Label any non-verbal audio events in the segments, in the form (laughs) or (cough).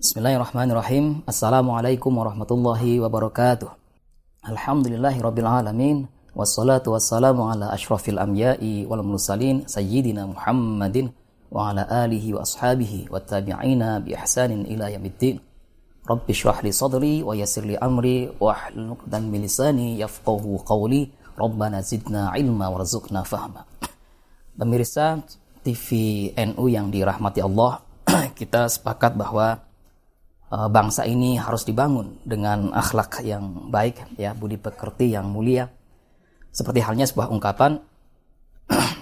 Bismillahirrahmanirrahim. Assalamualaikum warahmatullahi wabarakatuh. Alhamdulillahi rabbil alamin. Wassalatu wassalamu ala ashrafil anbiya'i wal mursalin sayyidina Muhammadin wa ala alihi wa ashabihi wa tabi'ina bi ihsanin ila yamiddin. Rabbi shrah li sadri wa yassir li amri wa yafqahu qawli. Rabbana zidna ilma fahma. Pemirsa TV NU yang dirahmati Allah, (clears throat) kita sepakat bahwa bangsa ini harus dibangun dengan akhlak yang baik, ya budi pekerti yang mulia. Seperti halnya sebuah ungkapan (clears throat)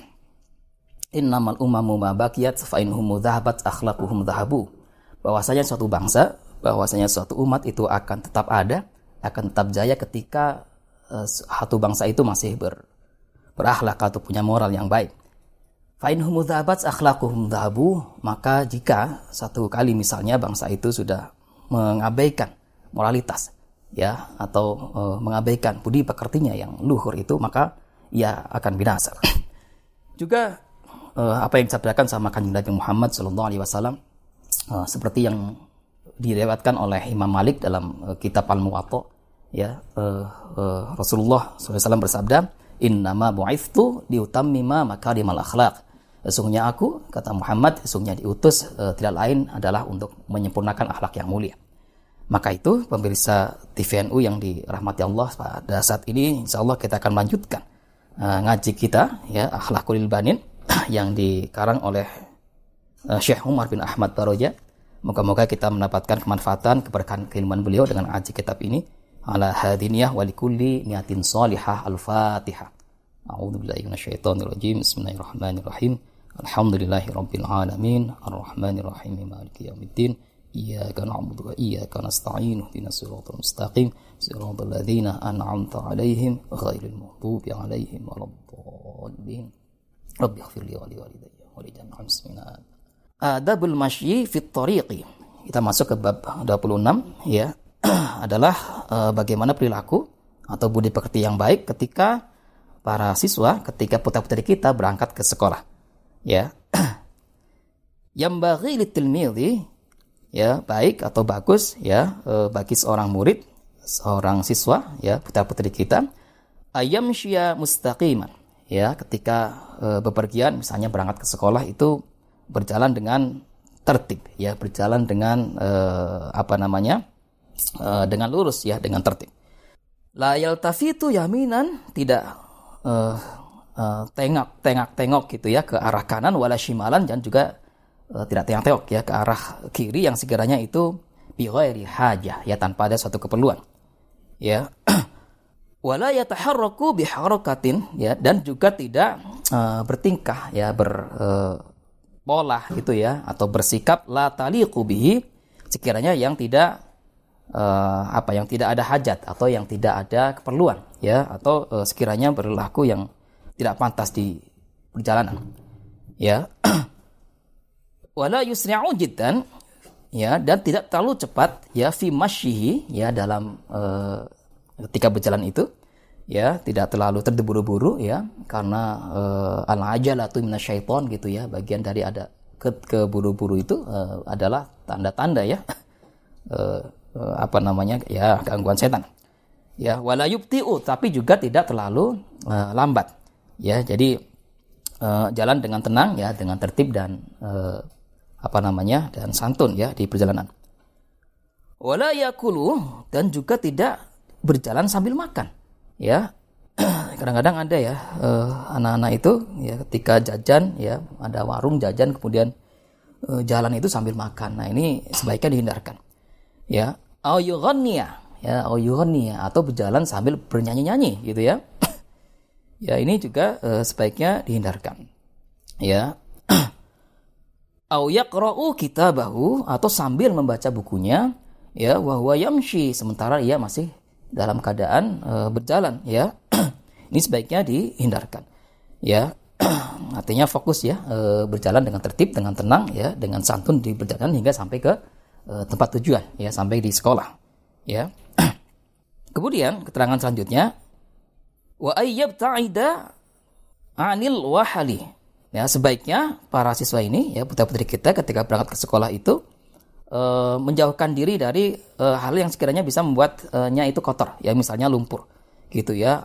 Innamal umamu ma bakiyat fa inhum dhahabat akhlaquhum dhahabu. Bahwasanya suatu bangsa, bahwasanya suatu umat itu akan tetap ada, akan tetap jaya ketika uh, satu bangsa itu masih ber, berakhlak atau punya moral yang baik. Fa'in humudhabat dhahabu, maka jika satu kali misalnya bangsa itu sudah mengabaikan moralitas ya atau e, mengabaikan budi pekertinya yang luhur itu maka ia akan binasa. (clears throat) Juga e, apa yang disabdakan sama kanjeng Nabi Muhammad sallallahu alaihi wasallam e, seperti yang direwatkan oleh Imam Malik dalam e, kitab Al-Muwatta ya e, e, Rasulullah SAW bersabda innama bu'ithtu liutammima makarimal akhlaq Sesungguhnya aku, kata Muhammad, sesungguhnya diutus e, tidak lain adalah untuk menyempurnakan akhlak yang mulia. Maka itu pemirsa TVNU yang dirahmati Allah pada saat ini insya Allah kita akan melanjutkan e, ngaji kita ya akhlakul banin (coughs) yang dikarang oleh e, Syekh Umar bin Ahmad Baroja. Moga-moga kita mendapatkan kemanfaatan keberkahan keilmuan beliau dengan ngaji kitab ini. Ala hadiniyah walikulli niatin salihah al-fatihah. A'udzu billahi minasyaitonir rajim. Bismillahirrahmanirrahim. Alhamdulillahi rabbil alamin. Arrahmanir rahim. Maliki yaumiddin. Iyyaka na'budu wa iyyaka nasta'in. Ihdinas siratal mustaqim. Siratal ladzina an'amta masyi fit. Kita masuk ke bab 26 ya. (clears throat) adalah uh, bagaimana perilaku atau budi pekerti yang baik ketika para siswa ketika putra-putri kita berangkat ke sekolah. Ya. (clears throat) Yang bagi litilmidhi ya baik atau bagus ya e, bagi seorang murid, seorang siswa ya putra-putri kita ayam syia mustaqiman ya ketika e, bepergian misalnya berangkat ke sekolah itu berjalan dengan tertib ya berjalan dengan e, apa namanya dengan lurus ya dengan tertib la yaltafitu yaminan tidak uh, uh, tengok tengok gitu ya ke arah kanan wala shimalan dan juga uh, tidak tengok tengok ya ke arah kiri yang sekiranya itu bighairi hajah ya tanpa ada suatu keperluan ya. (clears throat) Wala yataharraku biharakatin ya dan juga tidak uh, bertingkah ya ber uh, pola gitu ya atau bersikap la taliqu bihi sekiranya yang tidak uh, apa yang tidak ada hajat atau yang tidak ada keperluan ya atau uh, sekiranya berlaku yang tidak pantas di perjalanan ya. (clears throat) Wala yusri'u jiddan ya dan tidak terlalu cepat ya fi masyihi ya dalam uh, ketika berjalan itu ya tidak terlalu terburu-buru ya karena uh, al ajalatu minasyaiton gitu ya bagian dari ada ke keburu-buru itu uh, adalah tanda-tanda ya uh, (laughs) apa namanya ya gangguan setan ya wala yubti'u tapi juga tidak terlalu uh, lambat. Ya jadi uh, jalan dengan tenang ya dengan tertib dan uh, apa namanya dan santun ya di perjalanan. Wala yakulu dan juga tidak berjalan sambil makan. Ya (clears throat) kadang-kadang ada ya anak-anak uh, itu ya ketika jajan ya ada warung jajan kemudian uh, jalan itu sambil makan. Nah ini sebaiknya dihindarkan. Ya au ya auyuhania atau berjalan sambil bernyanyi-nyanyi gitu ya. (clears throat) ya ini juga uh, sebaiknya dihindarkan. Ya. (clears throat) Au yaqra'u kitabahu atau sambil membaca bukunya ya wa huwa yamshi sementara ia masih dalam keadaan uh, berjalan ya. (clears throat) ini sebaiknya dihindarkan. Ya. Artinya fokus ya uh, berjalan dengan tertib, dengan tenang ya, dengan santun di perjalanan hingga sampai ke tempat tujuan ya, sampai di sekolah. Ya. Kemudian keterangan selanjutnya wa ayyab ta'ida anil wahali. Ya, sebaiknya para siswa ini ya putra-putri kita ketika berangkat ke sekolah itu uh, menjauhkan diri dari uh, hal yang sekiranya bisa membuatnya itu kotor ya misalnya lumpur gitu ya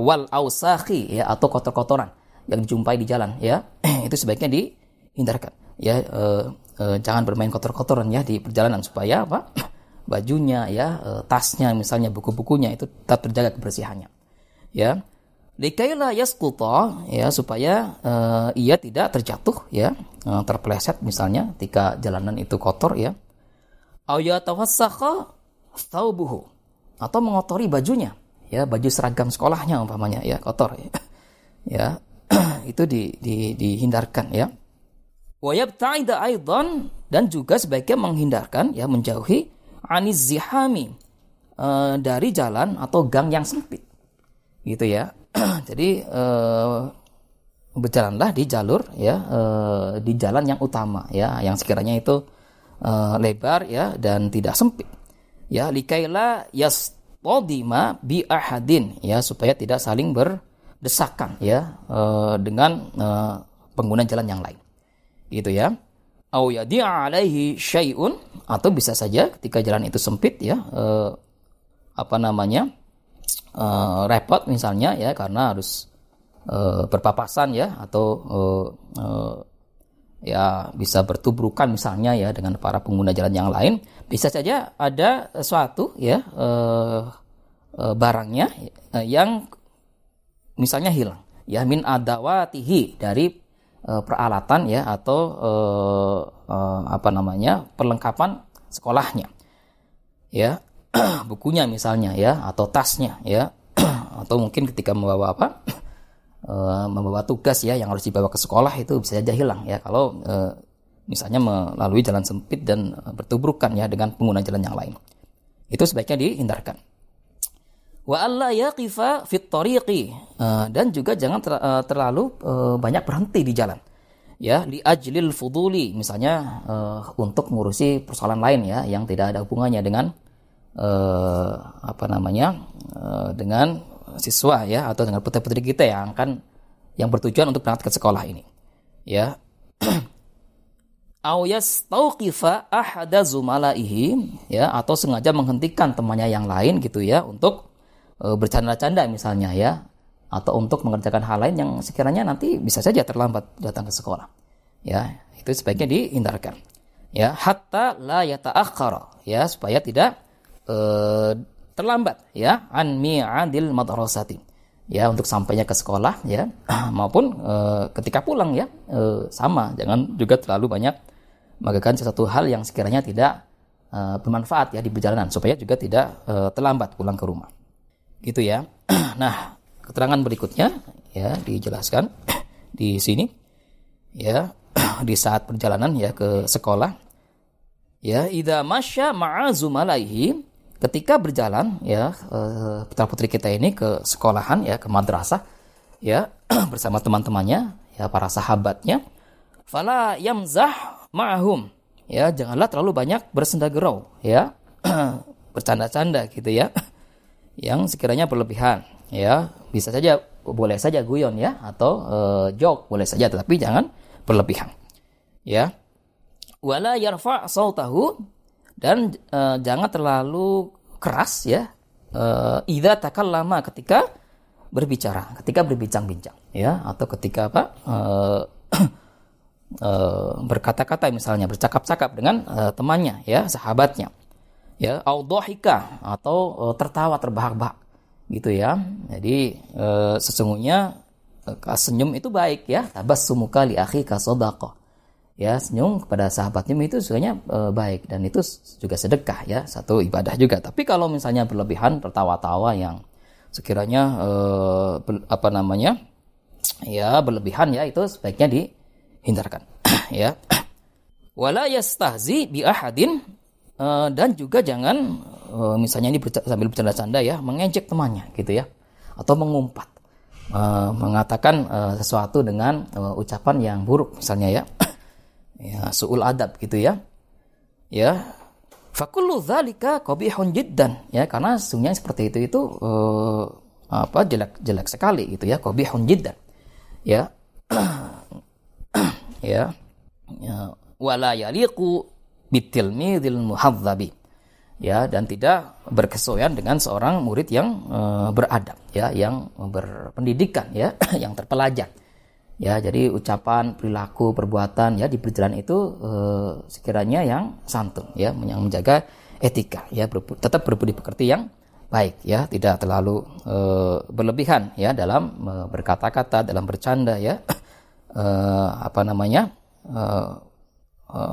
wal ausahi ya atau kotor-kotoran yang dijumpai di jalan ya (clears throat) itu sebaiknya dihindarkan ya uh, uh, jangan bermain kotor-kotoran ya di perjalanan supaya apa (clears throat) bajunya ya uh, tasnya misalnya buku-bukunya itu tetap terjaga kebersihannya ya. Likaila yasquta ya supaya uh, ia tidak terjatuh ya uh, terpeleset misalnya ketika jalanan itu kotor ya. Au yatawassakha thawbuhu atau mengotori bajunya ya baju seragam sekolahnya umpamanya ya kotor ya, (clears throat) ya (clears throat) itu di, di, dihindarkan ya. Wa yabta'ida aidan dan juga sebaiknya menghindarkan ya menjauhi aniz zihami uh, dari jalan atau gang yang sempit. Gitu ya. (clears throat) Jadi uh, berjalanlah di jalur ya uh, di jalan yang utama ya yang sekiranya itu uh, lebar ya dan tidak sempit. Ya likaila yastodima bi ahadin ya supaya tidak saling berdesakan ya uh, dengan uh, pengguna jalan yang lain. Gitu ya au alaihi syai'un atau bisa saja ketika jalan itu sempit ya uh, apa namanya uh, repot misalnya ya karena harus uh, berpapasan ya atau uh, uh, ya bisa bertubrukan misalnya ya dengan para pengguna jalan yang lain. Bisa saja ada suatu ya uh, uh, barangnya uh, yang misalnya hilang ya min adawatihi dari uh, peralatan ya atau uh, uh, apa namanya perlengkapan sekolahnya ya. (clears throat) Bukunya misalnya ya atau tasnya ya. (clears throat) Atau mungkin ketika membawa apa? (clears throat) Membawa tugas ya yang harus dibawa ke sekolah itu bisa saja hilang ya. Kalau misalnya melalui jalan sempit dan bertubrukan ya dengan pengguna jalan yang lain. Itu sebaiknya dihindarkan wa alla yaqifa fit tariqi. E, dan juga jangan ter, e, terlalu e, banyak berhenti di jalan. Ya li ajlil fuduli. Misalnya e, untuk mengurusi persoalan lain ya yang tidak ada hubungannya dengan uh, apa namanya uh, dengan siswa ya atau dengan putri-putri kita yang akan yang bertujuan untuk berangkat ke sekolah ini. Ya. Au yastauqifa ahada zumalaihi ya atau sengaja menghentikan temannya yang lain gitu ya untuk uh, bercanda-canda misalnya ya atau untuk mengerjakan hal lain yang sekiranya nanti bisa saja terlambat datang ke sekolah ya. Itu sebaiknya dihindarkan ya. Hatta la yata'akhkhara ya supaya tidak Eh, terlambat ya an mi'adil madrasati ya untuk sampainya ke sekolah ya. (clears throat) Maupun e, ketika pulang ya e, sama. Jangan juga terlalu banyak melakukan sesuatu hal yang sekiranya tidak e, bermanfaat ya di perjalanan supaya juga tidak e, terlambat pulang ke rumah gitu ya. (clears throat) Nah keterangan berikutnya ya dijelaskan (clears throat) di sini ya (clears throat) di saat perjalanan ya ke sekolah. Ya ida masya ma'azumalaihi ketika berjalan ya uh, putra putri kita ini ke sekolahan ya ke madrasah ya bersama teman-temannya ya para sahabatnya. Fala yamzah ma'hum ya janganlah terlalu banyak bersenda gerau ya bercanda-canda gitu ya yang sekiranya berlebihan ya. Bisa saja boleh saja guyon ya atau uh, joke boleh saja tetapi jangan berlebihan ya. Wala yarfa sautahu dan uh, jangan terlalu keras ya. Uh, idza takallama ketika berbicara, ketika berbincang-bincang ya. Atau ketika apa uh, uh, (clears throat) berkata-kata misalnya bercakap-cakap dengan uh, temannya ya, sahabatnya. Ya, audhika atau uh, tertawa terbahak-bahak gitu ya. Jadi uh, sesungguhnya uh, senyum itu baik ya, tabassumuka li akhika sadaqah ya senyum kepada sahabatnya itu sebenarnya e, baik dan itu juga sedekah ya satu ibadah juga. Tapi kalau misalnya berlebihan tertawa-tawa yang sekiranya e, ber, apa namanya ya berlebihan ya itu sebaiknya dihindarkan (clears throat) ya. (clears throat) Wala yastahzi bi ahadin e, dan juga jangan e, misalnya ini sambil bercanda-canda ya mengejek temannya gitu ya. Atau mengumpat. E, mengatakan e, sesuatu dengan e, ucapan yang buruk misalnya ya. (clears throat) Ya suul adab gitu ya. Ya. Fakullu dzalika qabihun jiddan. Ya karena sungguhnya seperti itu itu uh, apa jelek jelek sekali gitu ya qabihun jiddan. Ya. (clears throat) Ya. Ya. Wala yaliqu bitilmidil muhadzabi. Ya dan tidak berkesesuaian dengan seorang murid yang uh, beradab ya yang berpendidikan ya (clears throat) yang terpelajar. Ya jadi ucapan perilaku perbuatan ya di perjalanan itu uh, sekiranya yang santun ya yang menjaga etika ya ber, tetap berbudi pekerti yang baik ya tidak terlalu uh, berlebihan ya dalam uh, berkata-kata dalam bercanda ya uh, (clears throat) apa namanya uh,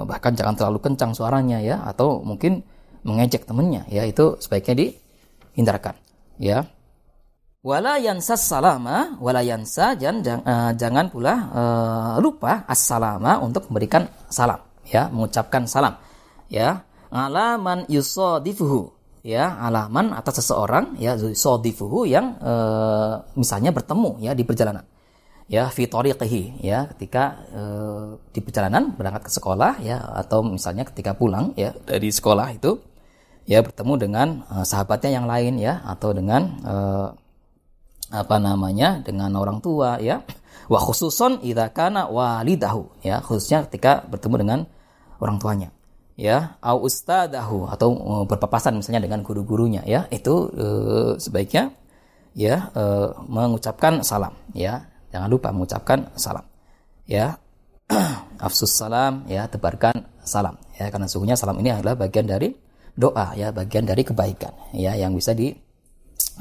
bahkan jangan terlalu kencang suaranya ya atau mungkin mengejek temannya ya itu sebaiknya dihindarkan ya. Wala yansas salama wala yansa dan uh, jangan pula uh, lupa as-salama untuk memberikan salam ya mengucapkan salam ya. Alaman yusadifuhu ya alaman atas seseorang ya yusadifuhu yang uh, misalnya bertemu ya di perjalanan ya fi tariqihi ya ketika e, di perjalanan berangkat ke sekolah ya atau misalnya ketika pulang ya dari sekolah itu ya bertemu dengan uh, sahabatnya yang lain ya atau dengan uh, apa namanya dengan orang tua ya. Wa khususon idza kana walidahu ya khususnya ketika bertemu dengan orang tuanya ya au ustadahu atau uh, berpapasan misalnya dengan guru-gurunya ya itu uh, sebaiknya ya uh, mengucapkan salam ya jangan lupa mengucapkan salam. Ya. (clears throat) Afsus salam ya tebarkan salam. Ya karena sungguhnya salam ini adalah bagian dari doa ya bagian dari kebaikan ya yang bisa di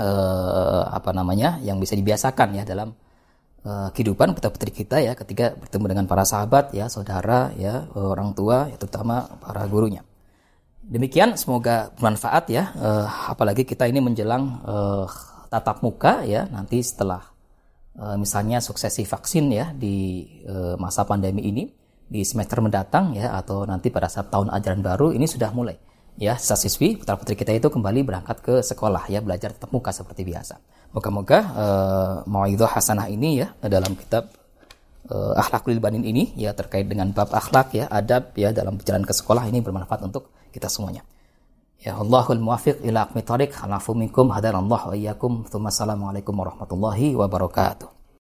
uh, apa namanya yang bisa dibiasakan ya dalam uh, kehidupan putra putri kita ya ketika bertemu dengan para sahabat ya saudara ya orang tua ya terutama para gurunya. Demikian semoga bermanfaat ya uh, apalagi kita ini menjelang uh, tatap muka ya nanti setelah misalnya suksesi vaksin ya di uh, masa pandemi ini di semester mendatang ya atau nanti pada saat tahun ajaran baru ini sudah mulai ya siswi putra putri kita itu kembali berangkat ke sekolah ya belajar tetap muka seperti biasa. Moga-moga uh, mauidhah hasanah ini ya dalam kitab uh, akhlakul banin ini ya terkait dengan bab akhlak ya adab ya dalam perjalanan ke sekolah ini bermanfaat untuk kita semuanya. Ya Allahul muwafiq ila aqmi tariq. Alafu minkum hadanallahu wa iyyakum. Assalamualaikum warahmatullahi wabarakatuh.